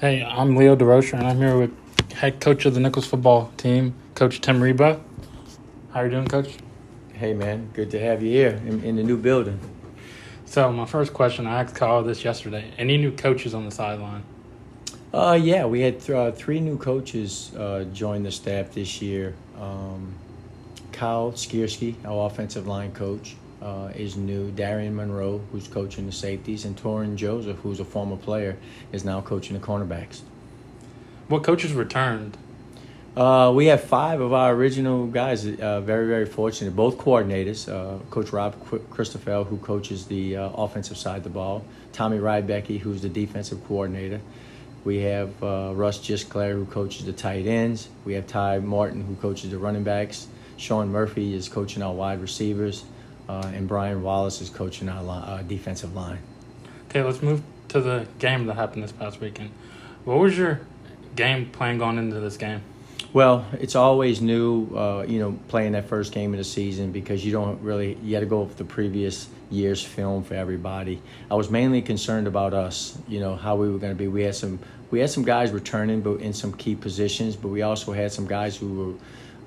Hey, I'm Leo DeRocher, and I'm here with head coach of the Nicholls football team, Coach Tim Rebowe. How are you doing, Coach? Hey, man. Good to have you here in, in the new building. So, my first question, I asked Kyle this yesterday. Any new coaches on the sideline? Uh, yeah, we had th- uh, three new coaches uh, join the staff this year. Um, Kyle Skierski, our offensive line coach, uh, is new. Darian Monroe, who's coaching the safeties, and Torin Joseph, who's a former player, is now coaching the cornerbacks. What coaches returned? Uh, we have five of our original guys. Uh, very, very fortunate. Both coordinators. Uh, Coach Rob Christoffel, who coaches the uh, offensive side of the ball. Tommy Rybecki, who's the defensive coordinator. We have uh, Russ Gisclair, who coaches the tight ends. We have Ty Martin, who coaches the running backs. Sean Murphy is coaching our wide receivers. Uh, and Brian Wallace is coaching our uh, defensive line. Okay, let's move to the game that happened this past weekend. What was your game plan going into this game? Well, it's always new, uh, you know, playing that first game of the season because you don't really you got to go with the previous year's film for everybody. I was mainly concerned about us, you know, how we were going to be. We had some we had some guys returning, but in some key positions, but we also had some guys who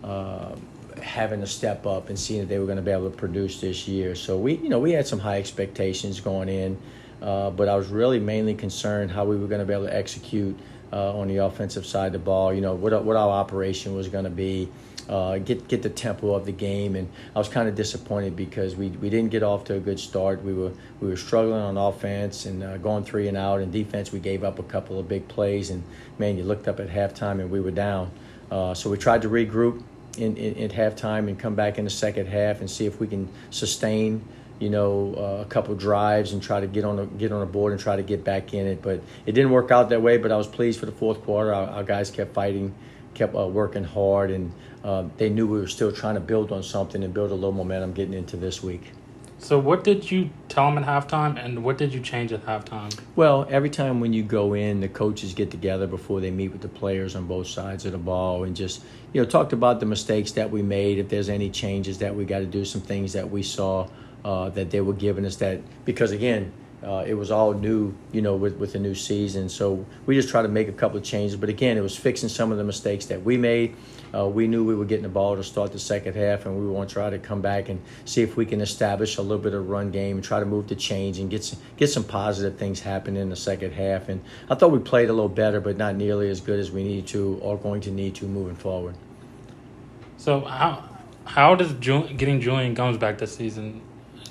were uh, having to step up and seeing that they were going to be able to produce this year. So we, you know, we had some high expectations going in, uh, but I was really mainly concerned how we were going to be able to execute uh, on the offensive side of the ball. You know, what what our operation was going to be. Uh, get get the tempo of the game, and I was kind of disappointed because we, we didn't get off to a good start. We were we were struggling on offense and uh, going three and out. And defense, we gave up a couple of big plays, and man, you looked up at halftime and we were down. Uh, so we tried to regroup in, in, at halftime and come back in the second half and see if we can sustain you know, uh, a couple drives and try to get on a, get on a board and try to get back in it. But it didn't work out that way. But I was pleased for the fourth quarter. Our, our guys kept fighting, kept uh, working hard, and uh, they knew we were still trying to build on something and build a little momentum getting into this week. So, what did you tell them at halftime, and what did you change at halftime? Well, every time when you go in, the coaches get together before they meet with the players on both sides of the ball, and just you know talked about the mistakes that we made. If there's any changes that we got to do, some things that we saw uh, that they were giving us that because again. Uh, it was all new, you know, with, with the new season. So we just tried to make a couple of changes. But again, it was fixing some of the mistakes that we made uh, we knew we were getting the ball to start the second half, and we want to try to come back and see if we can establish a little bit of run game and try to move the change and get some, get some positive things happening in the second half. And I thought we played a little better, but not nearly as good as we need to or going to need to moving forward. So how how does getting Julien Gums back this season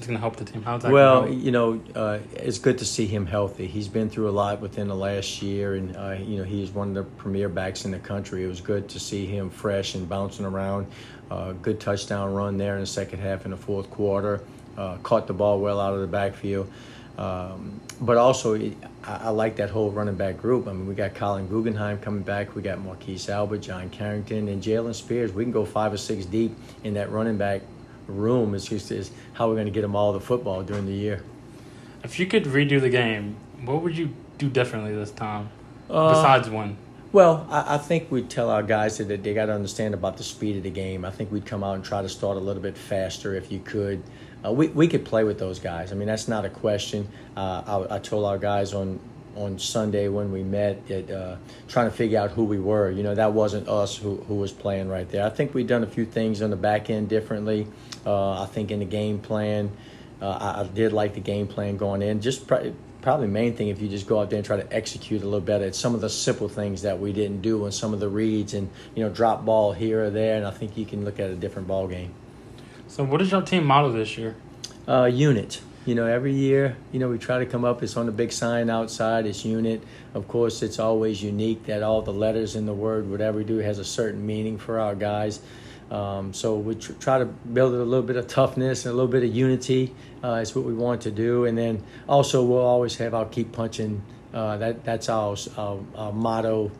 going to help the team. How's that? Well, you know, uh, it's good to see him healthy. He's been through a lot within the last year, and uh, you know, he's one of the premier backs in the country. It was good to see him fresh and bouncing around. Uh, good touchdown run there in the second half in the fourth quarter. Uh, caught the ball well out of the backfield. Um, but also, I, I, like that whole running back group. I mean, we got Colin Guggenheim coming back. We got Marquise Albert, John Carrington, and Jalen Spears. We can go five or six deep in that running back room. It's just is how we're going to get them all the football during the year. If you could redo the game, what would you do differently this time? Uh, besides one. Well, I, I, think we'd tell our guys that they got to understand about the speed of the game. I think we'd come out and try to start a little bit faster if you could. Uh, we, we could play with those guys. I mean, that's not a question. Uh, I, I told our guys on on Sunday when we met, at, uh, trying to figure out who we were. You know, that wasn't us who, who was playing right there. I think we've done a few things on the back end differently. Uh, I think in the game plan, uh, I, I, did like the game plan going in. Just pr- probably main thing if you just go out there and try to execute a little better. It's some of the simple things that we didn't do and some of the reads and you know drop ball here or there, and I think you can look at a different ball game. So, what is your team model this year? Uh, unit. You know, every year, you know, we try to come up. It's on the big sign outside. It's unit. Of course, it's always unique that all the letters in the word, whatever we do, has a certain meaning for our guys. Um, so we tr- try to build a little bit of toughness and a little bit of unity. Uh, is what we want to do, and then also we'll always have our keep punching. Uh, that that's our, our, our, motto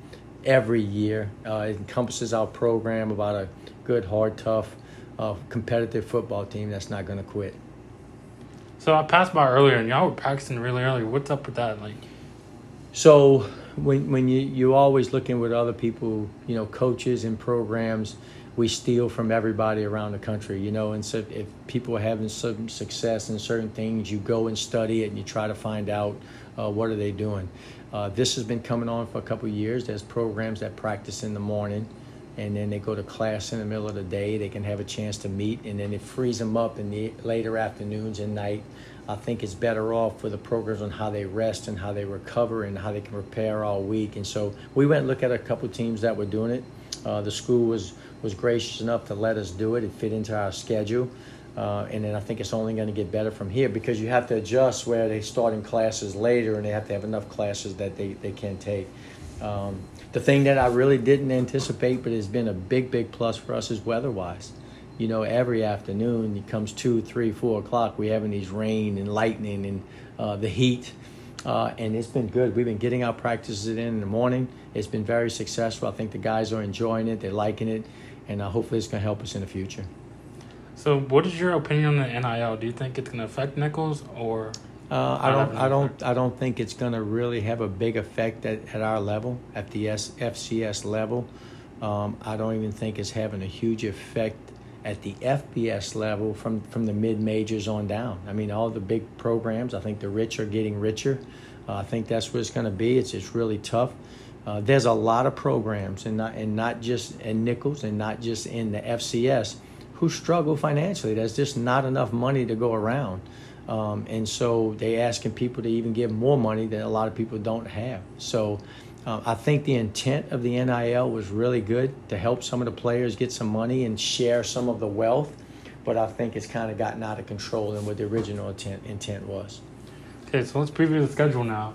every year. Uh, it encompasses our program about a good, hard, tough, uh, competitive football team that's not going to quit. So I passed by earlier, and y'all were practicing really early. What's up with that? Like, so when when you you always looking with other people, you know, coaches and programs we steal from everybody around the country, you know. And so if people are having some success in certain things, you go and study it and you try to find out uh, what are they doing. Uh, this has been coming on for a couple years. There's programs that practice in the morning, and then they go to class in the middle of the day. They can have a chance to meet, and then it frees them up in the later afternoons and night. I think it's better off for the programs on how they rest and how they recover and how they can prepare all week. And so we went and looked at a couple teams that were doing it. Uh, the school was was gracious enough to let us do it. It fit into our schedule. Uh, and then I think it's only going to get better from here because you have to adjust where they start in classes later and they have to have enough classes that they, they can take. Um, the thing that I really didn't anticipate, but has been a big, big plus for us is weather wise. You know, every afternoon it comes two, three, four o'clock, we having these rain and lightning and uh, the heat. Uh, and it's been good. We've been getting our practices in in the morning. It's been very successful. I think the guys are enjoying it, they're liking it, and uh, hopefully it's going to help us in the future. So, what is your opinion on the NIL? Do you think it's going to affect Nicholls or uh, I don't, I don't, I don't think it's going to really have a big effect at, at our level, at the S, FCS level. Um, I don't even think it's having a huge effect at the FBS level from from the mid majors on down. I mean, all the big programs. I think the rich are getting richer. Uh, I think that's what it's going to be. It's it's really tough. Uh, there's a lot of programs, and not and not just in Nicholls, and not just in the FCS who struggle financially. There's just not enough money to go around. Um, and so they asking people to even give more money that a lot of people don't have. So uh, I think the intent of the NIL was really good to help some of the players get some money and share some of the wealth. But I think it's kind of gotten out of control than what the original intent, intent was. Okay, so let's preview the schedule now.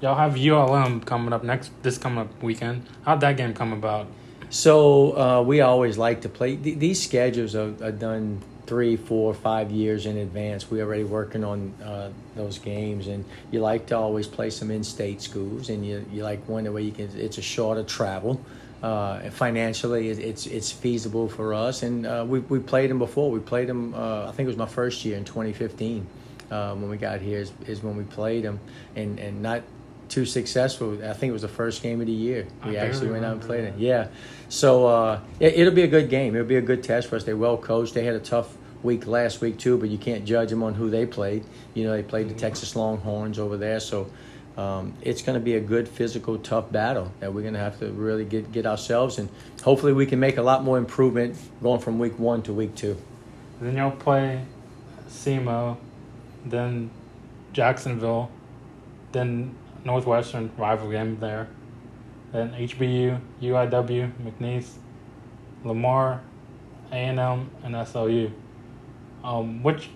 Y'all have ULM coming up next this coming up weekend. How'd that game come about? So uh, we always like to play. Th- these schedules are, are, done three, four, five years in advance. We're already working on uh, those games, and you like to always play some in-state schools, and you you like one way you can. It's a shorter travel. Uh, financially, it's it's feasible for us, and uh, we we played them before. We played them. Uh, I think it was my first year in 2015. Uh, when we got here is, is when we played them, and and not too successful. I think it was the first game of the year. We I actually went out and played that. it. Yeah. So uh, it, will be a good game. It'll be a good test for us. They're well coached. They had a tough week last week too, but you can't judge them on who they played. You know, they played the mm-hmm. Texas Longhorns over there, so. Um, it's going to be a good physical, tough battle that we're going to have to really get get ourselves, and hopefully we can make a lot more improvement going from week one to week two. Then you'll play SEMO, then Jacksonville, then Northwestern rival game there. Then HBU, UIW, McNeese, Lamar, A&M, and SLU. Um, which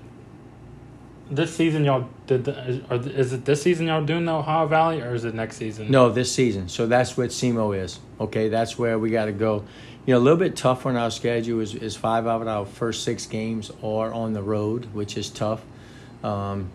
this season y'all did? The, is, is it this season y'all doing the Ohio Valley, or is it next season? No, this season. So that's what SEMO is. Okay, that's where we got to go. You know, a little bit tougher on our schedule is, is five out of our first six games are on the road, which is tough. Um,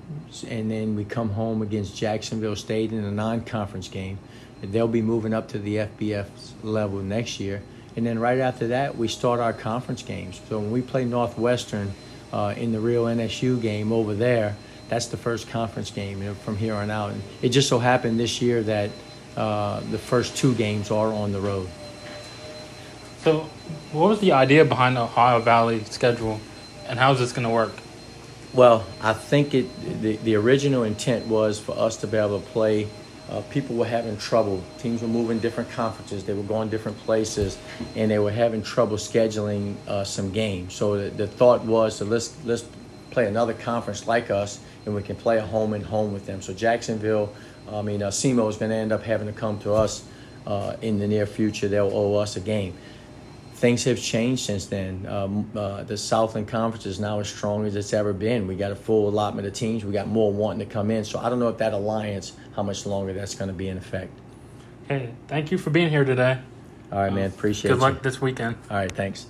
and then we come home against Jacksonville State in a non-conference game. They'll be moving up to the FBS level next year. And then right after that, we start our conference games. So when we play Northwestern uh, in the real NSU game over there, that's the first conference game you know, from here on out. And it just so happened this year that uh, the first two games are on the road. So, what was the idea behind the Ohio Valley schedule, and how is this going to work? Well, I think it the, the original intent was for us to be able to play. Uh, people were having trouble. Teams were moving different conferences. They were going different places, and they were having trouble scheduling uh, some games. So the, the thought was to let's let's play another conference like us, and we can play a home and home with them. So Jacksonville, I mean, uh, SEMO is going to end up having to come to us uh, in the near future. They'll owe us a game things have changed since then. Um, uh, the Southland Conference is now as strong as it's ever been. We got a full allotment of teams. We got more wanting to come in. So I don't know if that alliance, how much longer that's going to be in effect. Hey, thank you for being here today. All right, man. Appreciate it. Good luck this weekend. All right, thanks.